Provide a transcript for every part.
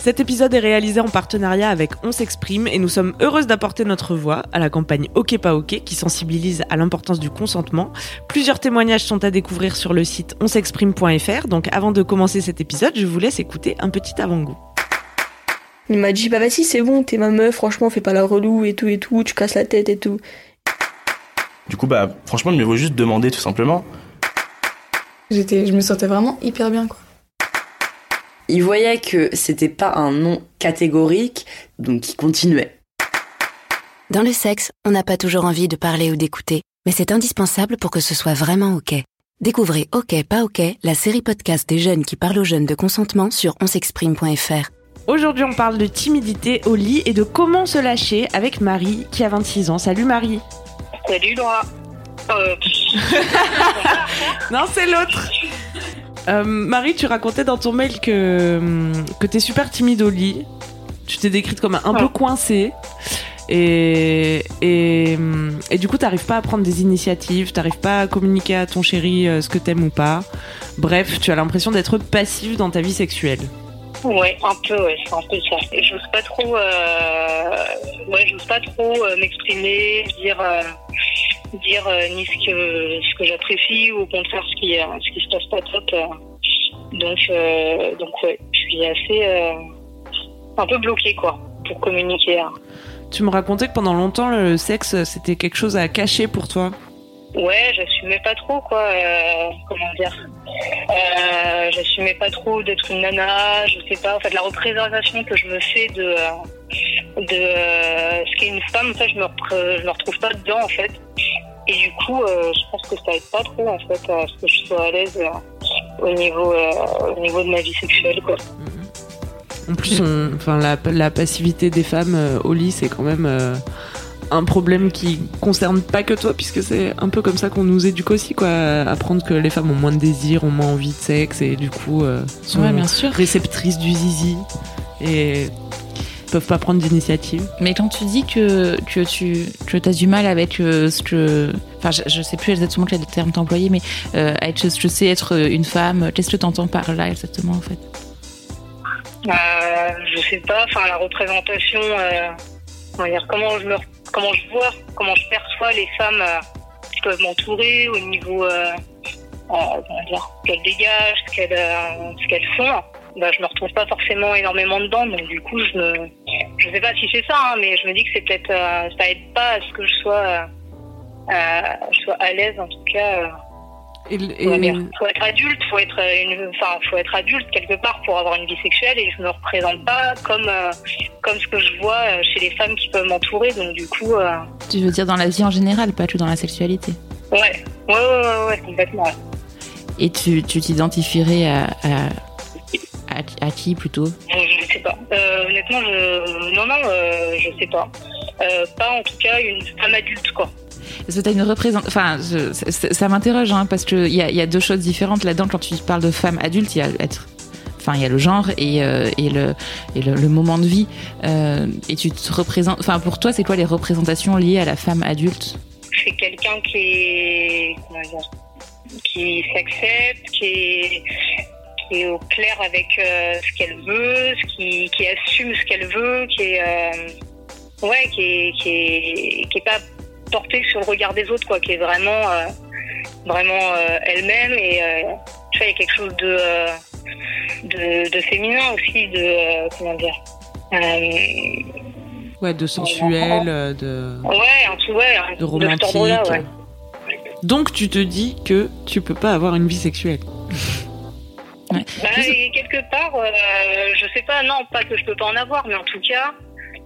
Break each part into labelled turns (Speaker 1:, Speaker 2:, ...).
Speaker 1: Cet épisode est réalisé en partenariat avec On s'exprime et nous sommes heureuses d'apporter notre voix à la campagne Ok pas Ok qui sensibilise à l'importance du consentement. Plusieurs témoignages sont à découvrir sur le site onsexprime.fr. Donc avant de commencer cet épisode, je vous laisse écouter un petit avant-goût.
Speaker 2: Il m'a dit bah vas-y c'est bon, t'es ma meuf, franchement fais pas la relou et tout et tout, tu casses la tête et tout.
Speaker 3: Du coup, bah, franchement, il me vaut juste demander tout simplement.
Speaker 4: J'étais, je me sentais vraiment hyper bien, quoi.
Speaker 5: Il voyait que c'était pas un non catégorique, donc il continuait.
Speaker 6: Dans le sexe, on n'a pas toujours envie de parler ou d'écouter, mais c'est indispensable pour que ce soit vraiment OK. Découvrez OK pas OK, la série podcast des jeunes qui parlent aux jeunes de consentement sur onsexprime.fr.
Speaker 1: Aujourd'hui, on parle de timidité au lit et de comment se lâcher avec Marie qui a 26 ans. Salut Marie.
Speaker 7: Salut Laura. Euh,
Speaker 1: Non, c'est l'autre. Euh, Marie, tu racontais dans ton mail que, que t'es super timide au lit. Tu t'es décrite comme un, peu coincée. Et, et, et du coup, t'arrives pas à prendre des initiatives, t'arrives pas à communiquer à ton chéri euh, ce que t'aimes ou pas. Bref, tu as l'impression d'être passive dans ta vie sexuelle.
Speaker 7: ouais, un peu, ouais, c'est un peu ça. Et j'ose pas trop, euh, ouais, j'ose pas trop euh, m'exprimer, dire, euh, dire euh, ni ce que ce que j'apprécie ou au contraire ce qui, euh, ce qui se passe pas top. euh. Donc, donc ouais, je suis assez, un peu bloquée quoi, pour communiquer. hein.
Speaker 1: Tu me racontais que pendant longtemps, le sexe, c'était quelque chose à cacher pour toi.
Speaker 7: Ouais, j'assumais pas trop quoi. euh, comment dire euh, J'assumais pas trop d'être une nana. Je sais pas. En fait, la représentation que je me fais de de euh, ce qu'est une femme, ça, je me je me retrouve pas dedans en fait. Et du coup, euh, je pense que ça aide pas trop en fait à ce que je sois à l'aise euh, au niveau euh, au niveau de ma vie sexuelle quoi.
Speaker 1: En plus, on- enfin, la, la passivité des femmes euh, au lit, c'est quand même euh, un problème qui concerne pas que toi, puisque c'est un peu comme ça qu'on nous éduque aussi, quoi. Apprendre que les femmes ont moins de désir, ont moins envie de sexe, et du coup, euh, sont
Speaker 8: Ouais, bien sûr.
Speaker 1: réceptrices du zizi, et peuvent pas prendre d'initiative.
Speaker 8: Mais quand tu dis que, que tu que as du mal avec euh, ce que. Enfin, je, je sais plus exactement quel terme t'employer, mais euh, avec ce que c'est être une femme, qu'est-ce que t'entends par là exactement en fait?
Speaker 7: Euh, je sais pas, enfin la représentation, euh, comment dire, comment je me, comment je vois, comment je perçois les femmes euh, qui peuvent m'entourer au niveau, euh, euh, comment dire, ce qu'elles dégagent, ce qu'elles, euh, ce qu'elles font. Bah, je me retrouve pas forcément énormément dedans, donc du coup, je me, je sais pas si c'est ça, hein, mais je me dis que c'est peut-être, euh, ça aide pas à ce que je sois, euh, euh, je sois à l'aise en tout cas. euh, dire, faut être adulte, faut être une, enfin, faut être adulte quelque part pour avoir une vie sexuelle et je me représente pas comme, euh, comme ce que je vois chez les femmes qui peuvent m'entourer. Donc du coup, euh,
Speaker 8: Tu veux dire dans la vie en général, pas que dans la sexualité.
Speaker 7: ouais, ouais, ouais, ouais, ouais, complètement. ouais.
Speaker 8: Et tu tu t'identifierais à, à, à, à qui plutôt?
Speaker 7: Je, je sais pas. Euh, honnêtement, je, non, non, euh, je sais pas. Euh, pas en tout cas une femme adulte, quoi.
Speaker 8: Parce que une représentation. Enfin, je- ça, m'interroge, hein, parce qu'il y a, y a deux choses différentes là-dedans. Quand tu parles de femme adulte, il y a être. Enfin, il y a le genre et, euh, et, le, et le, le moment de vie. Euh, et tu te représentes. Enfin, pour toi, c'est quoi les représentations liées à la femme adulte?
Speaker 7: C'est quelqu'un qui est, comment dire, qui s'accepte, qui est, qui est au clair avec euh, ce qu'elle veut, ce qui, qui assume ce qu'elle veut, qui est, euh, ouais, qui est, qui est, qui est pas portée sur le regard des autres, quoi, qui est vraiment, euh, vraiment euh, elle-même et euh, tu vois, il y a quelque chose de, de, de féminin aussi, de, comment dire,
Speaker 1: Ouais, de sensuel, de.
Speaker 7: Ouais, un tout, ouais.
Speaker 1: De romantique.
Speaker 7: ouais.
Speaker 1: Donc tu te dis que tu peux pas avoir une vie sexuelle.
Speaker 7: Bah, et quelque part, euh, je sais pas, non, pas que je peux pas en avoir, mais en tout cas,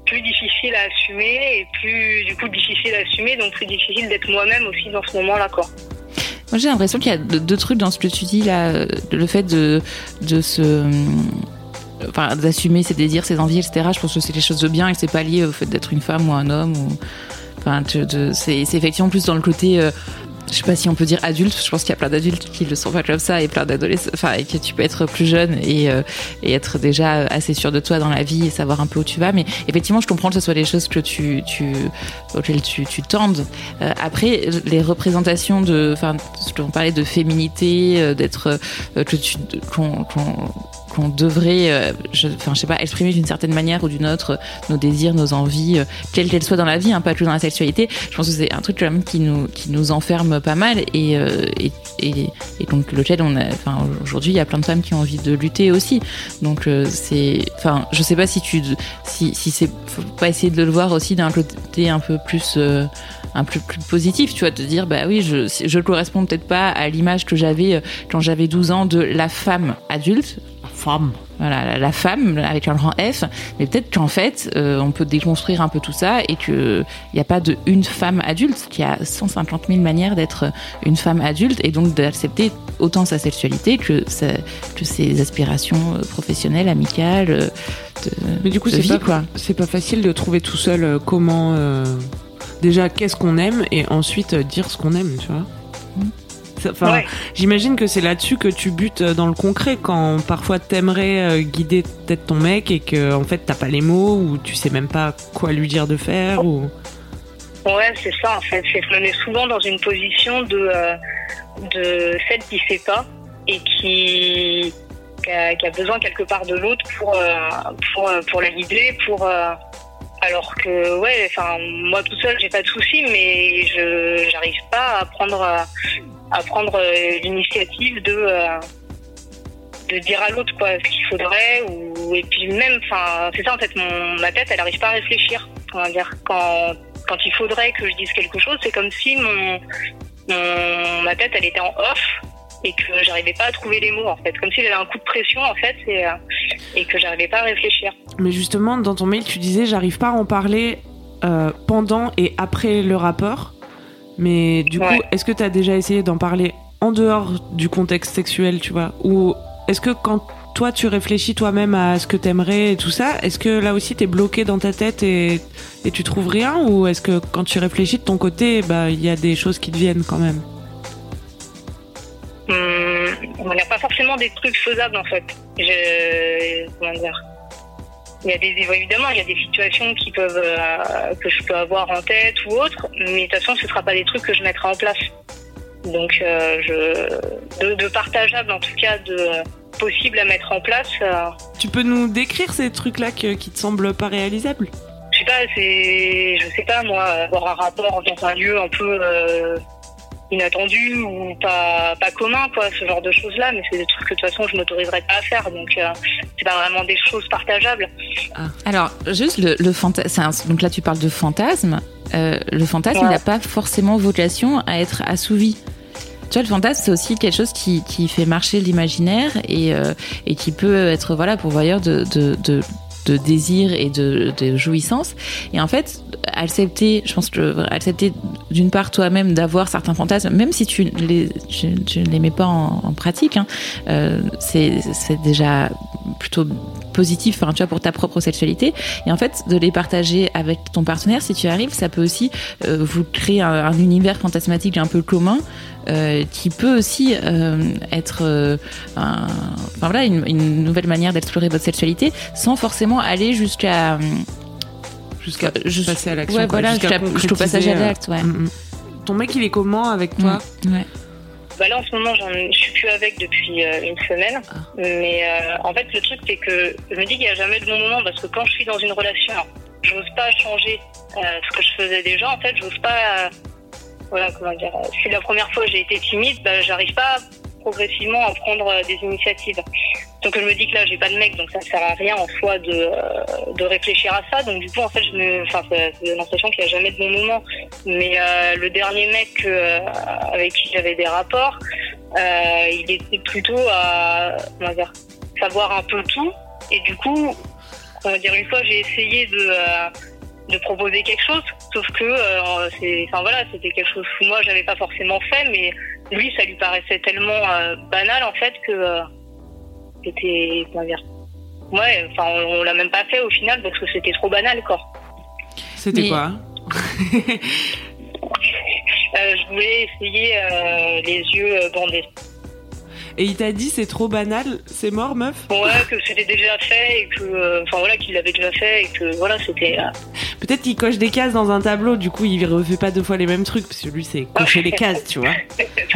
Speaker 7: plus difficile à assumer et plus, du coup, difficile à assumer, donc plus difficile d'être moi-même aussi dans ce moment-là, quoi.
Speaker 8: Moi, j'ai l'impression qu'il y a deux, trucs dans ce que tu dis là, euh, le fait de, de se. Enfin, d'assumer ses désirs, ses envies, etc. Je pense que c'est des choses de bien et c'est pas lié au fait d'être une femme ou un homme. Ou... Enfin, c'est effectivement plus dans le côté. euh, je sais pas si on peut dire adulte, je pense qu'il y a plein d'adultes qui le sont pas comme ça et plein d'adolescents, enfin, et que tu peux être plus jeune et, euh, et être déjà assez sûr de toi dans la vie et savoir un peu où tu vas. Mais effectivement, je comprends que ce soit des choses que tu, tu, auxquelles tu, tu tendes. Euh, après, les représentations de, enfin, on parlait de féminité, euh, d'être, que tu, qu'on, qu'on, qu'on devrait, euh, je, je sais pas, exprimer d'une certaine manière ou d'une autre euh, nos désirs, nos envies, euh, quelles qu'elles soient dans la vie, hein, pas que dans la sexualité. Je pense que c'est un truc quand même qui nous, qui nous enferme pas mal et, euh, donc lequel on a, enfin, aujourd'hui, il y a plein de femmes qui ont envie de lutter aussi. Donc euh, c'est, enfin, je sais pas si tu, si, si c'est, faut pas essayer de le voir aussi d'un côté un peu plus, un peu plus positif, tu vois, te dire, bah oui, je, je corresponds peut-être pas à l'image que j'avais quand j'avais 12 ans de la femme adulte.
Speaker 1: Femme.
Speaker 8: Voilà, la, la femme avec un grand F. Mais peut-être qu'en fait, euh, on peut déconstruire un peu tout ça et que il n'y a pas de une femme adulte, qu'il y a 150 000 manières d'être une femme adulte et donc d'accepter autant sa sexualité que, sa- que ses aspirations euh, professionnelles, amicales. euh, De,
Speaker 1: Mais du coup, c'est pas,
Speaker 8: quoi.
Speaker 1: pas facile de trouver tout seul comment. euh, déjà, qu'est-ce qu'on aime et ensuite dire ce qu'on aime, tu vois. Enfin,
Speaker 7: Ouais.
Speaker 1: j'imagine que c'est là-dessus que tu butes euh, dans le concret quand parfois t'aimerais euh, guider peut-être ton mec et que en fait t'as pas les mots ou tu sais même pas quoi lui dire de faire ou.
Speaker 7: Ouais, c'est ça en fait. C'est je me mets souvent dans une position de euh, de celle qui sait pas et qui qui a, qui a besoin quelque part de l'autre pour euh, pour pour la guider, pour euh, alors que ouais, enfin moi tout seul j'ai pas de soucis, mais je j'arrive pas à prendre à prendre euh, l'initiative de euh, de dire à l'autre quoi ce qu'il faudrait ou et puis même enfin c'est ça en fait mon ma tête elle arrive pas à réfléchir dire. Quand quand il faudrait que je dise quelque chose c'est comme si mon, ma tête elle était en off et que j'arrivais pas à trouver les mots en fait. Comme si j'avais un coup de pression en fait et, euh, et que j'arrivais pas à réfléchir.
Speaker 1: Mais justement, dans ton mail, tu disais j'arrive pas à en parler pendant et après le rapport. Mais du coup, est-ce que tu as déjà essayé d'en parler en dehors du contexte sexuel, tu vois? Ou est-ce que quand toi tu réfléchis toi-même à ce que t'aimerais et tout ça, est-ce que là aussi t'es bloqué dans ta tête et, et tu trouves rien? Ou est-ce que quand tu réfléchis de ton côté, bah il y a des choses qui te viennent quand même?
Speaker 7: Hum, on n'a pas forcément des trucs faisables en fait. Je, comment dire? Il y a des évidemment il y a des situations qui peuvent euh, que je peux avoir en tête ou autre, mais de toute façon ce sera pas des trucs que je mettrai en place. Donc euh, je de, de partageable en tout cas de possible à mettre en place. euh,
Speaker 1: Tu peux nous décrire ces trucs-là qui te semblent pas réalisables?
Speaker 7: Je sais pas, c'est, je sais pas moi, avoir un rapport dans un lieu un peu euh, inattendu ou pas, pas commun, quoi, ce genre de choses-là. Mais c'est des trucs que de toute façon je m'autoriserais pas à faire, donc euh, c'est pas vraiment des choses partageables.
Speaker 8: Alors, juste le, le fantasme. Donc là, tu parles de fantasme. Euh, le fantasme,
Speaker 7: Ouais.
Speaker 8: il n'a pas forcément vocation à être assouvi. Tu vois, le fantasme, c'est aussi quelque chose qui, qui fait marcher l'imaginaire et, euh, et qui peut être voilà pourvoyeur de, de, de, de désir et de, de jouissance. Et en fait, accepter, je pense que accepter d'une part toi-même d'avoir certains fantasmes, même si tu les, tu, tu ne les mets pas en, pratique, hein, euh, c'est déjà plutôt positif, enfin, tu vois, pour ta propre sexualité. Et en fait, de les partager avec ton partenaire, si tu arrives, ça peut aussi euh, vous créer un, un univers fantasmatique un peu commun. euh, qui peut aussi euh, être euh, un- enfin voilà une, une nouvelle manière d'explorer votre sexualité sans forcément aller jusqu'à
Speaker 1: Jusqu'à
Speaker 8: Juste-
Speaker 1: passer à l'action.
Speaker 8: ouais voilà jusqu'au passage à l'acte ouais.
Speaker 1: mm, mm. Ton mec, il est comment avec toi?
Speaker 8: Ouais.
Speaker 7: Bah là en ce moment je suis plus avec depuis euh, une semaine, mais euh, en fait le truc c'est que je me dis qu'il n'y a jamais de bon moment parce que quand je suis dans une relation, j'ose pas changer euh, ce que je faisais déjà. En fait, j'ose pas. euh, voilà comment dire. Si la première fois j'ai été timide, bah, j'arrive pas progressivement à prendre des initiatives. Donc je me dis que là j'ai pas de mec, donc ça ne sert à rien en soi de, euh, de réfléchir à ça. Donc du coup en fait je me, enfin c'est l'impression qu'il n'y a jamais de bon moment. Mais euh, le dernier mec euh, avec qui j'avais des rapports, euh, il était plutôt à comment dire, savoir un peu tout. Et du coup, comment dire, une fois j'ai essayé de euh, de proposer quelque chose, sauf que euh, c'est, enfin voilà, c'était quelque chose que moi j'avais pas forcément fait, mais lui ça lui paraissait tellement banal en fait que c'était comment dire. Ouais enfin on, on l'a même pas fait au final parce que c'était trop banal quoi.
Speaker 1: C'était
Speaker 8: Mais-
Speaker 1: quoi
Speaker 7: Euh, je voulais essayer euh, les yeux euh, bandés.
Speaker 1: Et il t'a dit c'est trop banal, c'est mort meuf?
Speaker 7: Ouais que c'était déjà fait et que euh, enfin voilà qu'il l'avait déjà fait et que voilà c'était euh,
Speaker 1: Peut-être qu'il coche des cases dans un tableau, du coup il refait pas deux fois les mêmes trucs, parce que lui c'est cocher les cases, tu vois.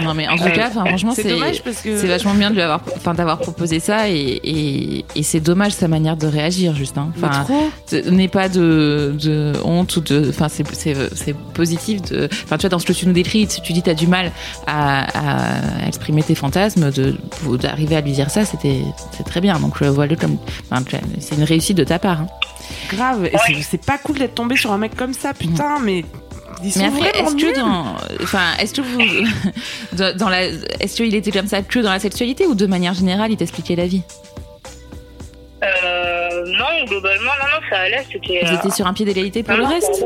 Speaker 8: Non, mais en tout cas, franchement,
Speaker 1: C'est
Speaker 8: c'est
Speaker 1: dommage parce que-
Speaker 8: c'est vachement bien de lui avoir, d'avoir proposé ça et, et, et c'est dommage sa manière de réagir, juste. Hein. Enfin,
Speaker 1: trop.
Speaker 8: t- n'aie pas de, de honte ou de, enfin, c'est, positif de, enfin, tu vois, dans ce que tu nous décris, si tu dis t'as du mal à, à exprimer tes fantasmes, d'arriver à lui dire ça, c'était, c'est très bien. Donc, je vois le comme, enfin, c'est une réussite de ta part. Hein.
Speaker 1: Grave, et c'est- c'est pas cool d'être tombé sur un mec comme ça, putain, mais. Ils sont
Speaker 8: Mais après, est-ce que dans, enfin, est-ce que vous, dans la, est-ce qu'il était comme ça que dans la sexualité ou de manière générale, il t'expliquait la vie?
Speaker 7: Euh, non globalement non non ça allait c'était
Speaker 8: Vous
Speaker 7: euh,
Speaker 8: étiez sur un pied d'égalité pour le
Speaker 7: non,
Speaker 8: reste?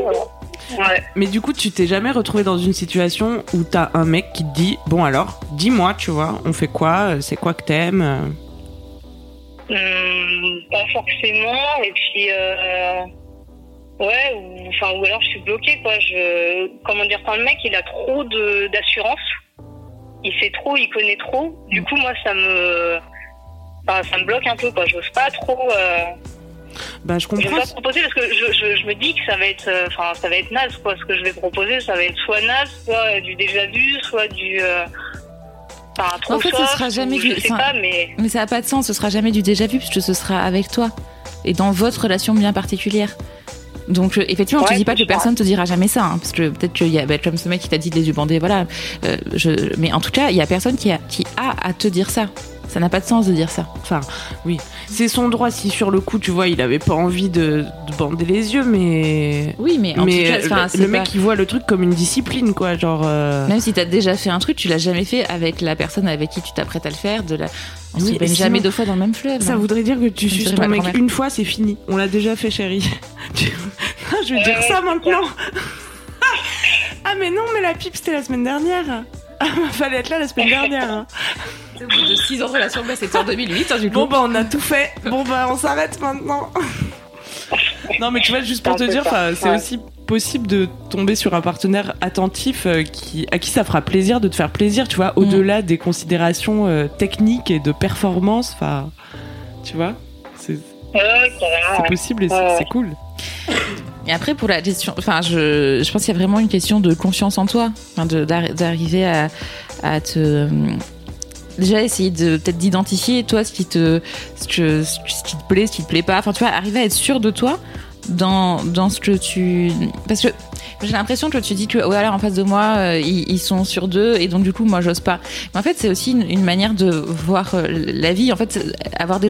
Speaker 7: ouais.
Speaker 1: Mais du coup, tu t'es jamais retrouvé dans une situation où t'as un mec qui te dit Bon alors, dis-moi, tu vois, on fait quoi C'est quoi que t'aimes euh?
Speaker 7: Hum, pas forcément et puis euh, ouais ou enfin ou alors je suis bloquée quoi. Je comment dire quand le mec il a trop de d'assurance il sait trop il connaît trop du coup moi ça me enfin, ça me bloque un peu quoi. J'ose pas trop euh,
Speaker 1: Bah, je
Speaker 7: je
Speaker 1: comprends.
Speaker 7: vais pas proposer parce que je, je, je me dis que ça va être euh, enfin ça va être naze quoi. Ce que je vais proposer ça va être soit naze soit euh, du déjà vu soit du euh, enfin trop
Speaker 8: En fait, ce sera jamais du-
Speaker 7: je sais
Speaker 8: enfin,
Speaker 7: pas mais
Speaker 8: Mais ça n'a pas de sens, ce sera jamais du déjà vu puisque ce sera avec toi et dans votre relation bien particulière. Donc euh, effectivement, tu
Speaker 7: Ouais,
Speaker 8: dis pas que personne te dira jamais ça, hein, parce que peut-être qu'il y a bah, comme ce mec qui t'a dit les yeux bandés, voilà. Euh, je, mais en tout cas, il y a personne qui a, qui a à te dire ça. Ça n'a pas de sens de dire ça.
Speaker 1: Enfin, oui. C'est son droit si sur le coup, tu vois, il avait pas envie de, de bander les yeux, mais.
Speaker 8: Oui, mais en
Speaker 1: mais
Speaker 8: tout cas, enfin,
Speaker 1: le,
Speaker 8: pas-
Speaker 1: mec, il voit le truc comme une discipline, quoi. Genre. euh,
Speaker 8: Même si t'as déjà fait un truc, tu l'as jamais fait avec la personne avec qui tu t'apprêtes à le faire. De la... On
Speaker 1: Oui,
Speaker 8: se baigne jamais deux fois dans le même fleuve.
Speaker 1: Ça
Speaker 8: hein.
Speaker 1: voudrait dire que tu suces ton mec une fois, c'est fini. On l'a déjà fait, chérie. Ah, je vais dire ça maintenant. ah, mais non, mais la pipe, c'était la semaine dernière. Fallait être là la semaine dernière. hein.
Speaker 8: Au bout de 6 ans de relation, bah, c'était en 2008, hein, du coup.
Speaker 1: Bon, bah, on a tout fait. Bon, bah, on s'arrête maintenant. non, mais tu vois, juste pour te dire, c'est
Speaker 7: ouais.
Speaker 1: aussi possible de tomber sur un partenaire attentif euh, qui, à qui ça fera plaisir de te faire plaisir, tu vois, au-delà des considérations euh, techniques et de performance. Enfin, tu vois, c'est
Speaker 7: ouais,
Speaker 1: possible et c'est cool.
Speaker 8: Et après, pour la gestion, enfin, je, je pense qu'il y a vraiment une question de confiance en toi, d'arri- d'arriver à, à te. Déjà, essayer de peut-être d'identifier, toi, ce qui, te, ce, que- ce qui te plaît, ce qui te plaît pas. Enfin, tu vois, arriver à être sûr de toi dans, dans ce que tu. Parce que j'ai l'impression que tu dis que, ouais, alors en face de moi, euh, ils, sont sur deux, et donc du coup, moi, j'ose pas. Mais en fait, c'est aussi une, manière de voir euh, la vie. En fait, avoir des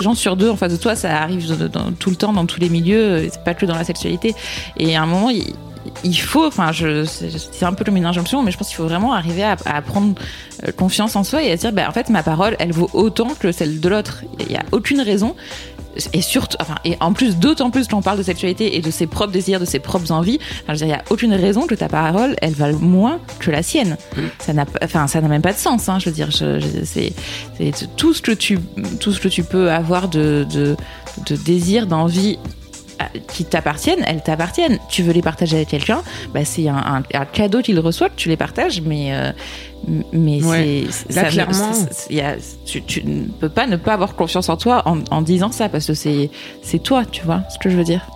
Speaker 8: Gens sur deux en face de toi, ça arrive tout le temps dans tous les milieux, c'est pas que dans la sexualité. Et à un moment, il, il faut, enfin, c'est un peu comme une injonction, mais je pense qu'il faut vraiment arriver à, à prendre euh, confiance en soi et à dire, bah, en fait, ma parole, elle vaut autant que celle de l'autre. Il n'y a aucune raison. Et surtout, enfin, et en plus, d'autant plus quand on parle de sexualité et de ses propres désirs, de ses propres envies, enfin, je veux dire, il n'y a aucune raison que ta parole, elle vale moins que la sienne. Ça n'a, enfin, ça n'a même pas de sens, hein, je veux dire, je, je- c'est, c'est tout ce que tu, tout ce que tu peux avoir de, de, de désir, d'envie qui t'appartiennent, elles t'appartiennent. Tu veux les partager avec quelqu'un, bah c'est un, un, un cadeau qu'il reçoit que tu les partages, mais euh, mais
Speaker 1: Ouais.
Speaker 8: c'est
Speaker 1: Là,
Speaker 8: ça-
Speaker 1: clairement.
Speaker 8: y a- tu, tu ne peux pas ne pas avoir confiance en toi en, en disant ça parce que c'est c'est toi, tu vois ce que je veux dire.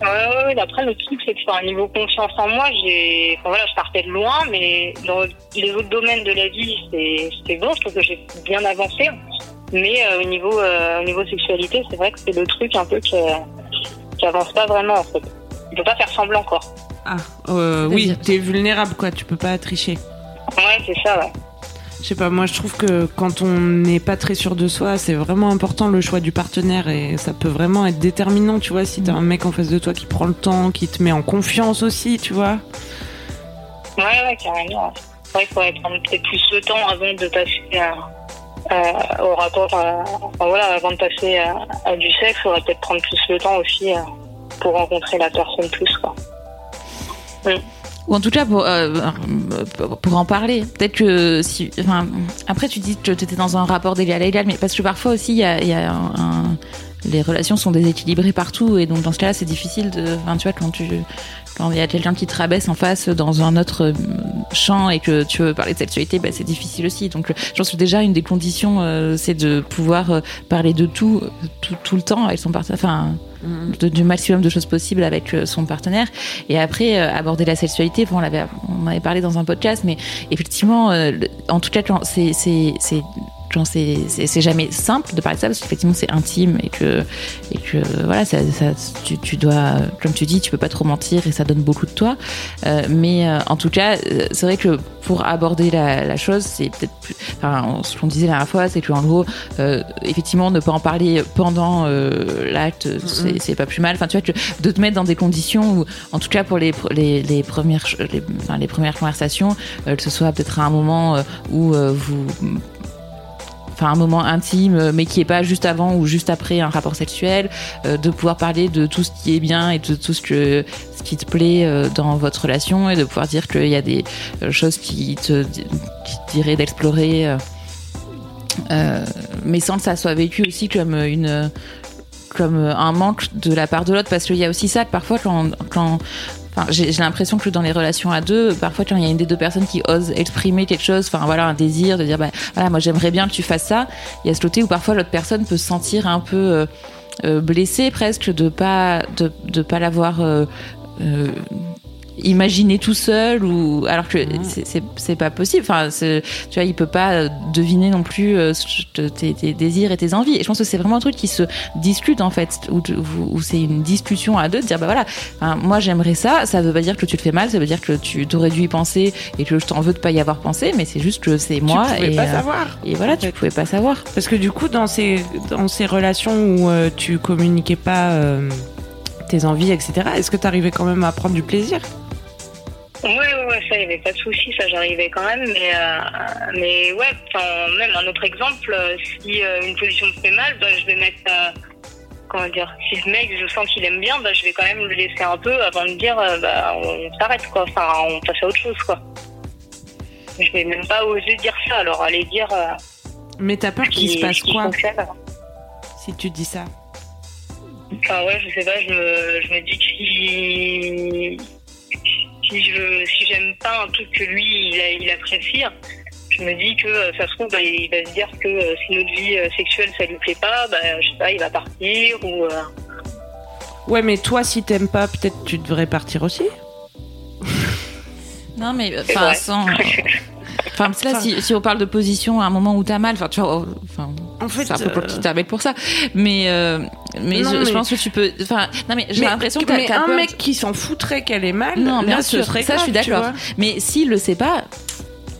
Speaker 7: Ouais, ouais, ouais. Après, le truc, c'est que sur un niveau confiance en moi, j'ai, enfin, voilà, je partais de loin, mais dans les autres domaines de la vie, c'est bon. Je trouve que j'ai bien avancé. Mais euh, au niveau, euh, au niveau sexualité, c'est vrai que c'est le truc un peu qui, qui avance pas vraiment, en fait. On peut pas faire semblant, quoi.
Speaker 1: Ah, euh, oui, t'es vulnérable, quoi. Tu peux pas tricher.
Speaker 7: Ouais, c'est ça, ouais.
Speaker 1: Je sais pas, moi je trouve que quand on n'est pas très sûr de soi, c'est vraiment important le choix du partenaire et ça peut vraiment être déterminant, tu vois, si t'as un mec en face de toi qui prend le temps, qui te met en confiance aussi, tu vois.
Speaker 7: Ouais, ouais, carrément. C'est vrai qu'il faudrait prendre peut-être plus le temps avant de passer à- à- au rapport, à- enfin, voilà, avant de passer à, du sexe, il faudrait peut-être prendre plus le temps aussi euh, pour rencontrer la personne plus, quoi.
Speaker 8: Ou en tout cas pour euh, pour- en parler. Peut-être que si, enfin, après tu dis que tu étais dans un rapport d'égal à égal, mais parce que parfois aussi il y a, un- les relations sont déséquilibrées partout et donc dans ce cas-là c'est difficile de, enfin tu vois quand tu quand il y a quelqu'un qui te rabaisse en face dans un autre euh, champ et que tu veux parler de sexualité, bah, c'est difficile aussi. Donc, euh, je pense que déjà une des conditions, euh, c'est de pouvoir euh, parler de tout, tout, tout le temps avec son partenaire, enfin, de- du maximum de choses possibles avec son partenaire. Et après, euh, aborder la sexualité, bon, on l'avait, on en avait parlé dans un podcast, mais effectivement, euh, en tout cas, c'est, c'est, jamais simple de parler de ça parce qu'effectivement c'est intime et que et que voilà ça, ça tu, tu dois comme tu dis tu peux pas trop mentir et ça donne beaucoup de toi. Euh, mais euh, en tout cas euh, c'est vrai que pour aborder la, la chose c'est peut-être plus enfin ce qu'on disait la dernière fois c'est que en gros euh, effectivement ne pas en parler pendant l'acte c'est, c'est pas plus mal. Enfin tu vois que de te mettre dans des conditions où en tout cas pour les les, les premières les, enfin, les premières conversations que ce soit peut-être à un moment où vous enfin un moment intime euh, mais qui est pas juste avant ou juste après un rapport sexuel euh, de pouvoir parler de tout ce qui est bien et de tout ce que ce qui te plaît euh, dans votre relation et de pouvoir dire qu'il y a des choses qui te qui diraient d'explorer mais sans que ça soit vécu aussi comme une comme un manque de la part de l'autre. Parce qu'il y a aussi ça que parfois quand J'ai l'impression que dans les relations à deux, parfois quand il y a une des deux personnes qui ose exprimer quelque chose, enfin voilà, un désir de dire bah voilà, moi j'aimerais bien que tu fasses ça. Il y a ce côté où parfois l'autre personne peut se sentir un peu euh, euh, blessée presque de pas de de pas l'avoir euh, imaginé tout seul ou alors que c'est- c'est pas possible. Enfin tu vois il peut pas deviner non plus euh, tes, tes désirs et tes envies. Et je pense que c'est vraiment un truc qui se discute en fait où, tu- où- où c'est une discussion à deux de dire bah voilà hein, moi j'aimerais ça. Ça veut pas dire que tu te fais mal. Ça veut dire que tu t'aurais dû y penser et que je t'en veux de pas y avoir pensé. Mais c'est juste que c'est moi
Speaker 1: tu pouvais
Speaker 8: et
Speaker 1: pas
Speaker 8: euh,
Speaker 1: savoir.
Speaker 8: et voilà tu pouvais pas savoir.
Speaker 1: Parce que du coup, dans ces, dans ces relations où euh, tu communiquais pas euh, tes envies, etc., est-ce que t'arrivais quand même à prendre du plaisir?
Speaker 7: Ouais, ouais, ouais, ça, il n'y avait pas de souci, ça, j'arrivais quand même. Mais, euh, mais ouais, même un autre exemple, euh, si euh, une position me fait mal, bah, je vais mettre. euh, comment dire Si le mec, je sens qu'il aime bien, bah, je vais quand même le laisser un peu avant de dire, bah, on s'arrête, quoi. Enfin, on passe à autre chose, quoi. Je vais même pas oser dire ça, alors aller dire.
Speaker 1: Mais t'as peur qu'il se passe quoi si tu dis ça
Speaker 7: Enfin ouais, je sais pas, je me, je me dis que si, je si j'aime pas un truc que lui il, a- il apprécie, je me dis que euh, ça se trouve bah, il va se dire que euh, si notre vie euh, sexuelle ça lui plaît pas, bah je sais pas, il va partir ou euh,
Speaker 1: Ouais, mais toi, si t'aimes pas, peut-être tu devrais partir aussi.
Speaker 8: Non mais enfin sans Enfin, là,
Speaker 1: Enfin-
Speaker 8: si, si on parle de position à un moment où t'as mal, enfin, tu vois, enfin,
Speaker 1: En fait,
Speaker 8: c'est un peu
Speaker 1: euh,
Speaker 8: compliqué avec pour ça. Mais, euh, mais,
Speaker 1: Non,
Speaker 8: je, pense que tu peux, enfin, non, mais j'ai l'impression que t'as
Speaker 1: mais un
Speaker 8: peur.
Speaker 1: mec qui s'en foutrait qu'elle est mal,
Speaker 8: Non,
Speaker 1: là,
Speaker 8: bien
Speaker 1: ce
Speaker 8: sûr,
Speaker 1: serait
Speaker 8: ça, je suis d'accord. Mais s'il le sait pas,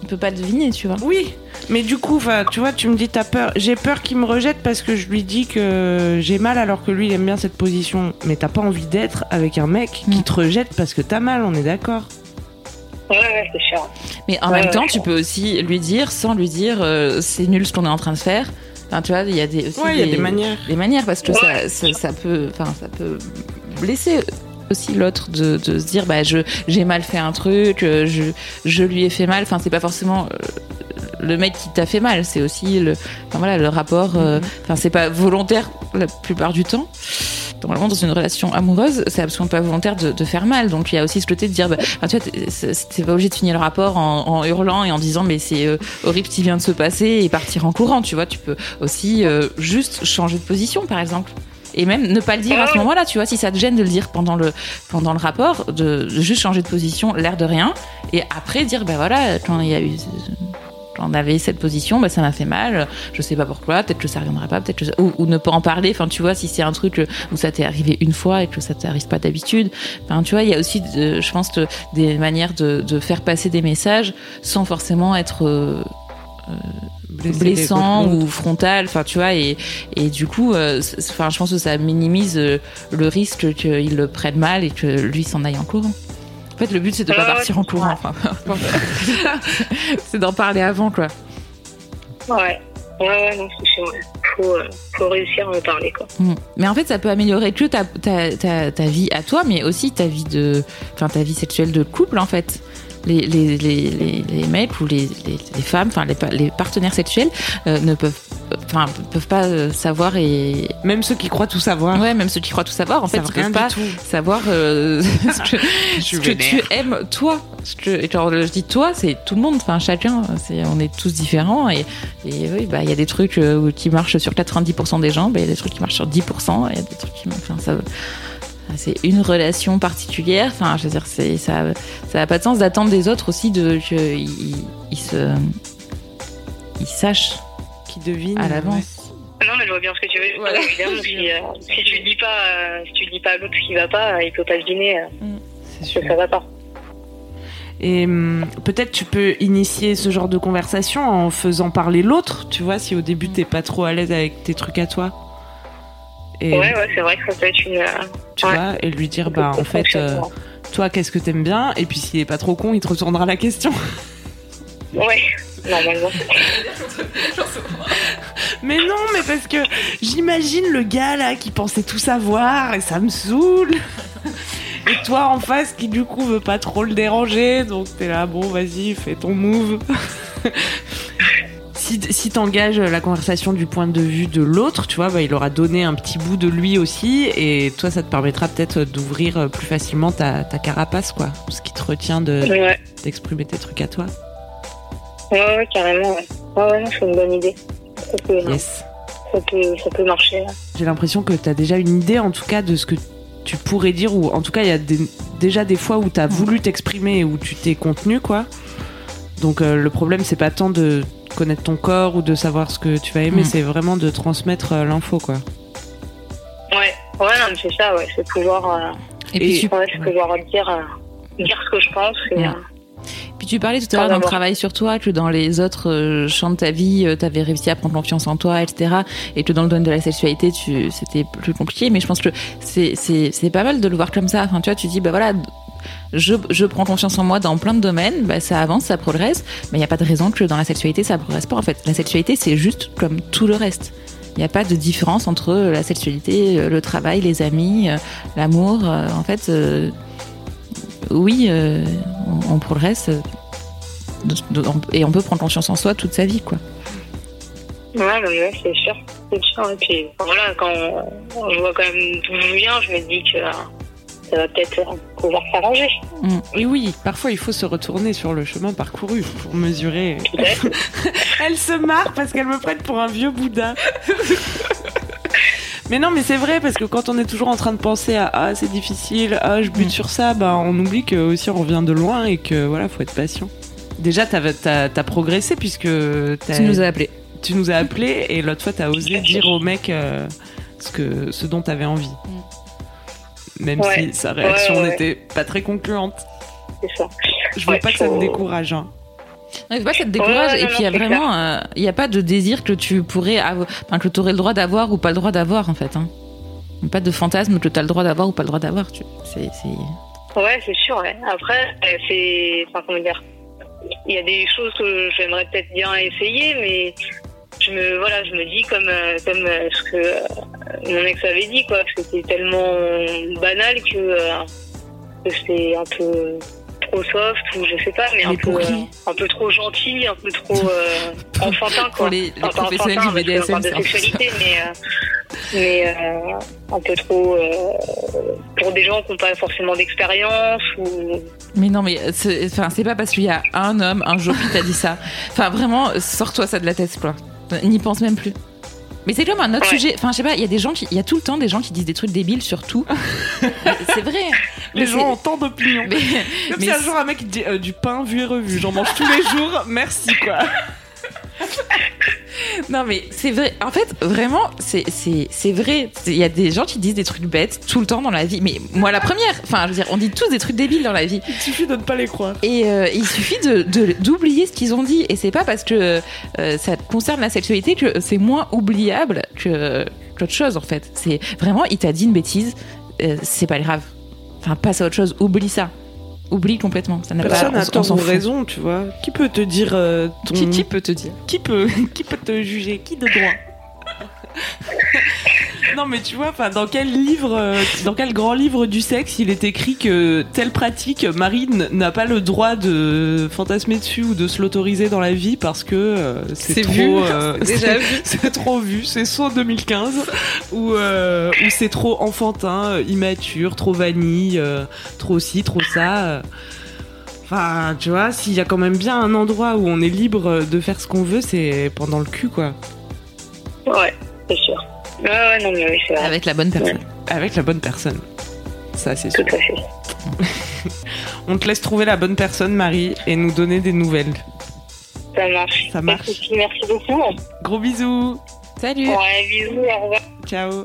Speaker 8: il peut pas deviner, tu vois.
Speaker 1: Oui, mais du coup, tu vois, tu me dis t'as peur. J'ai peur qu'il me rejette parce que je lui dis que j'ai mal alors que lui il aime bien cette position. Mais t'as pas envie d'être avec un mec qui
Speaker 8: Mm.
Speaker 1: te rejette parce que t'as mal, on est d'accord.
Speaker 7: Ouais ouais c'est sûr.
Speaker 8: Mais en
Speaker 7: Ouais,
Speaker 8: même temps, tu peux aussi lui dire, sans lui dire, euh, c'est nul ce qu'on est en train de faire. Enfin, tu vois, il y a des, aussi
Speaker 1: Ouais, il y a des manières.
Speaker 8: des manières parce que
Speaker 7: Ouais.
Speaker 8: ça, ça, ça peut, enfin, ça peut blesser aussi l'autre de, de se dire, bah, je, j'ai mal fait un truc, euh, je, je lui ai fait mal. Enfin, c'est pas forcément euh, le mec qui t'a fait mal, c'est aussi le, enfin, voilà, le rapport. euh, Enfin, c'est pas volontaire la plupart du temps. Normalement dans une relation amoureuse, c'est absolument pas volontaire de, faire mal. Donc il y a aussi ce côté de dire, bah, tu vois, t'es pas obligé de finir le rapport en, en hurlant et en disant mais c'est euh, horrible ce qui vient de se passer et partir en courant. Tu vois, tu peux aussi euh, juste changer de position, par exemple et même ne pas le dire à ce moment-là, tu vois, si ça te gêne de le dire pendant le, pendant le rapport, de, de juste changer de position, l'air de rien, et après dire, ben voilà, quand il y a eu on avait cette position, bah, ça m'a fait mal, je sais pas pourquoi, peut-être que ça reviendra pas, peut-être que ou, ou, ne pas en parler, enfin tu vois, si c'est un truc où ça t'est arrivé une fois et que ça t'arrive pas d'habitude, enfin tu vois, il y a aussi, de, je pense, de, des manières de, de, faire passer des messages sans forcément être euh, euh, blessant ou frontal. Enfin tu vois et, et du coup euh, enfin je pense que ça minimise euh, le risque qu'il le prenne mal et que lui s'en aille en courant en fait le but c'est de pas
Speaker 7: Ouais,
Speaker 8: partir en courant enfin, c'est d'en parler avant quoi
Speaker 7: Ouais. Ouais, ouais, non, c'est ouais. Faut, euh, faut réussir à en parler, quoi.
Speaker 8: Mm. Mais en fait, ça peut améliorer que ta, ta, ta, ta vie à toi, mais aussi ta vie de, enfin ta vie sexuelle de couple en fait. Les, les, les, les, les mecs ou les, les, les femmes, enfin les partenaires sexuels euh, ne peuvent, enfin peuvent pas euh, savoir et
Speaker 1: Même ceux qui croient tout savoir.
Speaker 8: ouais, même ceux qui croient tout savoir, en fait, ils peuvent pas
Speaker 1: tout.
Speaker 8: savoir euh, ce que,
Speaker 1: suis
Speaker 8: ce que tu aimes toi. Ce que, genre, je dis toi, c'est tout le monde, enfin chacun, c'est, on est tous différents et, et oui, bah il y a des trucs euh, qui marchent sur 90% des gens, bah, il y a des trucs qui marchent sur 10%, il y a des trucs qui, enfin ça, c'est une relation particulière. Enfin, je veux dire, c'est ça, ça a pas de sens d'attendre des autres aussi de qu'ils ils se, ils sachent
Speaker 1: Qui devine.
Speaker 8: à l'avance.
Speaker 7: Non, mais je vois bien ce que tu veux dire.
Speaker 8: Voilà.
Speaker 7: Évidemment, si, euh, si tu dis pas, euh, si tu dis pas à l'autre ce qui va pas, euh, il peut pas deviner euh,
Speaker 1: C'est
Speaker 7: que ça va pas.
Speaker 1: Et hum, peut-être tu peux initier ce genre de conversation en faisant parler l'autre, tu vois, si au début t'es pas trop à l'aise avec tes trucs à toi. Et
Speaker 7: Ouais, ouais, c'est vrai que ça peut être une. euh,
Speaker 1: tu
Speaker 7: ouais.
Speaker 1: vois, et lui dire, bah en fait, euh, toi, qu'est-ce que t'aimes bien? Et puis s'il est pas trop con, il te retournera la question.
Speaker 7: Ouais, normalement.
Speaker 1: mais non, mais parce que j'imagine le gars là qui pensait tout savoir et ça me saoule. Et toi en face qui du coup veut pas trop le déranger, donc t'es là, bon vas-y, fais ton move. si si t'engages la conversation du point de vue de l'autre, tu vois, bah, il aura donné un petit bout de lui aussi, et toi ça te permettra peut-être d'ouvrir plus facilement ta, ta carapace, quoi. Ce qui te retient de
Speaker 7: Ouais,
Speaker 1: d'exprimer tes trucs à toi.
Speaker 7: Ouais, ouais, carrément. Ouais, ouais, ouais non, c'est une bonne idée. Ça peut,
Speaker 1: Yes.
Speaker 7: ça peut, ça peut marcher. là.
Speaker 1: J'ai l'impression que tu as déjà une idée, en tout cas, de ce que tu pourrais dire, ou en tout cas, il y a des- déjà des fois où tu as voulu t'exprimer et où tu t'es contenu, quoi. Donc, euh, le problème, c'est pas tant de connaître ton corps ou de savoir ce que tu vas aimer,
Speaker 8: Mm.
Speaker 1: c'est vraiment de transmettre euh, l'info, quoi.
Speaker 7: Ouais, ouais, non, mais c'est ça, ouais. C'est pouvoir, euh,
Speaker 8: Et puis, tu,
Speaker 7: ouais, c'est pouvoir dire, euh, dire ce que je pense. Et,
Speaker 8: Ouais.
Speaker 7: euh,
Speaker 8: puis tu parlais tout à l'heure
Speaker 7: Sans
Speaker 8: d'un travail sur toi, que dans les autres euh, champs de ta vie, tu avais réussi à prendre confiance en toi, etc. Et que dans le domaine de la sexualité, tu, c'était plus compliqué. Mais je pense que c'est, c'est, c'est pas mal de le voir comme ça. Enfin, tu vois, tu dis, bah voilà, je, je prends confiance en moi dans plein de domaines, bah, ça avance, ça progresse. Mais il n'y a pas de raison que dans la sexualité, ça progresse pas. En fait, la sexualité, c'est juste comme tout le reste. Il n'y a pas de différence entre la sexualité, euh, le travail, les amis, euh, l'amour. Euh, En fait, euh, oui, euh, on, on progresse euh, et on peut prendre confiance en soi toute sa vie, quoi.
Speaker 7: Ouais, ouais, c'est sûr. C'est sûr. Et puis, voilà, quand je vois quand même d'où je viens, je me dis que euh, ça va peut-être pouvoir s'arranger.
Speaker 1: Et oui, parfois, il faut se retourner sur le chemin parcouru pour mesurer. Elle se marre parce qu'elle me prête pour un vieux Bouddha. mais non, mais c'est vrai parce que quand on est toujours en train de penser à ah c'est difficile, ah je bute
Speaker 8: Mm.
Speaker 1: sur ça, bah on oublie que aussi on revient de loin et que voilà faut être patient. Déjà t'as as, t'as progressé puisque t'as-
Speaker 8: Tu nous as appelé.
Speaker 1: tu nous as appelé et l'autre fois t'as osé dire au mec euh, ce que ce dont t'avais envie. Même
Speaker 7: Ouais.
Speaker 1: si sa réaction
Speaker 7: Ouais, ouais, ouais.
Speaker 1: n'était pas très concluante.
Speaker 7: C'est ça.
Speaker 1: Je veux
Speaker 7: Ouais,
Speaker 1: pas que ça me décourage. hein.
Speaker 8: Non, pas que ça te décourage.
Speaker 7: Ouais,
Speaker 8: et
Speaker 7: non,
Speaker 8: puis il y a vraiment, euh, n'y a pas de désir que tu pourrais, avoir, enfin que tu aurais le droit d'avoir ou pas le droit d'avoir en fait. Hein. Pas de fantasme que tu as le droit d'avoir ou pas le droit d'avoir. Tu... C'est.
Speaker 7: Ouais, c'est sûr. Ouais. Après, euh, c'est. Enfin, comment dire Il y a des choses que j'aimerais peut-être bien essayer, mais je me, voilà, je me dis comme, euh, comme euh, ce que mon ex avait dit, quoi. que C'était tellement banal que, que c'est un peu trop soft ou je sais pas, mais un peu, euh, un peu trop gentil, un peu trop euh, enfantin, quoi.
Speaker 8: Pour les- les
Speaker 7: Enfin,
Speaker 8: professionnels
Speaker 7: enfantin,
Speaker 8: du BDSM,
Speaker 7: de sexualité, mais. euh, mais euh, un peu trop euh, pour des gens qui n'ont pas forcément d'expérience ou.
Speaker 8: Mais non, mais c'est enfin, c'est pas parce qu'il y a un homme un jour qui t'a dit ça. Enfin, vraiment, sors-toi ça de la tête, quoi. N'y pense même plus. Mais c'est comme un autre
Speaker 7: Ouais.
Speaker 8: sujet. Enfin, je sais pas, il y a des gens qui, il y a tout le temps des gens qui disent des trucs débiles sur tout. c'est vrai.
Speaker 1: Les
Speaker 8: Mais
Speaker 1: gens ont tant d'opinions.
Speaker 8: Mais,
Speaker 1: Comme
Speaker 8: mais
Speaker 1: si un jour un mec dit euh, du pain vu et revu, j'en mange tous les jours, merci quoi.
Speaker 8: Non mais c'est vrai. En fait, vraiment, c'est vrai. Il y a des gens qui disent des trucs bêtes tout le temps dans la vie. Mais moi, la première. Enfin, je veux dire, on dit tous des trucs débiles dans la vie.
Speaker 1: Il suffit de ne pas les croire.
Speaker 8: Et euh, il suffit de de- d'oublier ce qu'ils ont dit. Et c'est pas parce que euh, ça concerne la sexualité que c'est moins oubliable que qu'autre chose en fait. C'est vraiment, il t'a dit une bêtise. euh, c'est pas grave. Enfin, passe à autre chose. Oublie ça. Oublie complètement. Ça n'a pas.
Speaker 1: Personne
Speaker 8: on
Speaker 1: n'a tort ou raison, tu vois. Qui peut te dire euh, ton...
Speaker 8: Qui, qui peut te dire?
Speaker 1: Qui peut qui peut te juger? Qui de droit? Non mais tu vois, enfin dans quel livre, euh, dans quel grand livre du sexe il est écrit que telle pratique, Marine n'a pas le droit de fantasmer dessus ou de se l'autoriser dans la vie parce que euh, c'est trop,
Speaker 8: vu.
Speaker 1: euh,
Speaker 8: C'est déjà
Speaker 1: c'est-
Speaker 8: vu.
Speaker 1: c'est trop vu, c'est soit 2015 ou euh, ou c'est trop enfantin, immature, trop vanille, euh, trop ci, trop ça. Enfin, tu vois, s'il y a quand même bien un endroit où on est libre de faire ce qu'on veut, c'est pendant le cul, quoi.
Speaker 7: Ouais, c'est sûr. Ouais, ouais, non, mais oui, c'est vrai.
Speaker 8: Avec la bonne personne.
Speaker 1: Avec la bonne personne. Ça, c'est sûr.
Speaker 7: Tout à fait.
Speaker 1: On te laisse trouver la bonne personne, Marie, et nous donner des nouvelles.
Speaker 7: Ça marche.
Speaker 1: Ça marche.
Speaker 7: Merci beaucoup.
Speaker 1: Gros bisous.
Speaker 8: Salut.
Speaker 7: Ouais, bisous, au revoir.
Speaker 1: Ciao.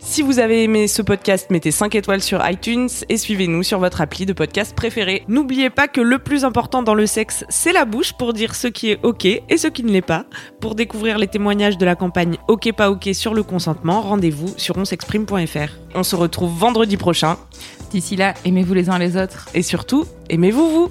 Speaker 1: Si vous avez aimé ce podcast, mettez 5 étoiles sur iTunes et suivez-nous sur votre appli de podcast préféré. N'oubliez pas que le plus important dans le sexe, c'est la bouche pour dire ce qui est OK et ce qui ne l'est pas. Pour découvrir les témoignages de la campagne OK pas OK sur le consentement, rendez-vous sur onsexprime.fr. On se retrouve vendredi prochain
Speaker 8: D'ici là, aimez-vous les uns les autres.
Speaker 1: et surtout, aimez-vous vous.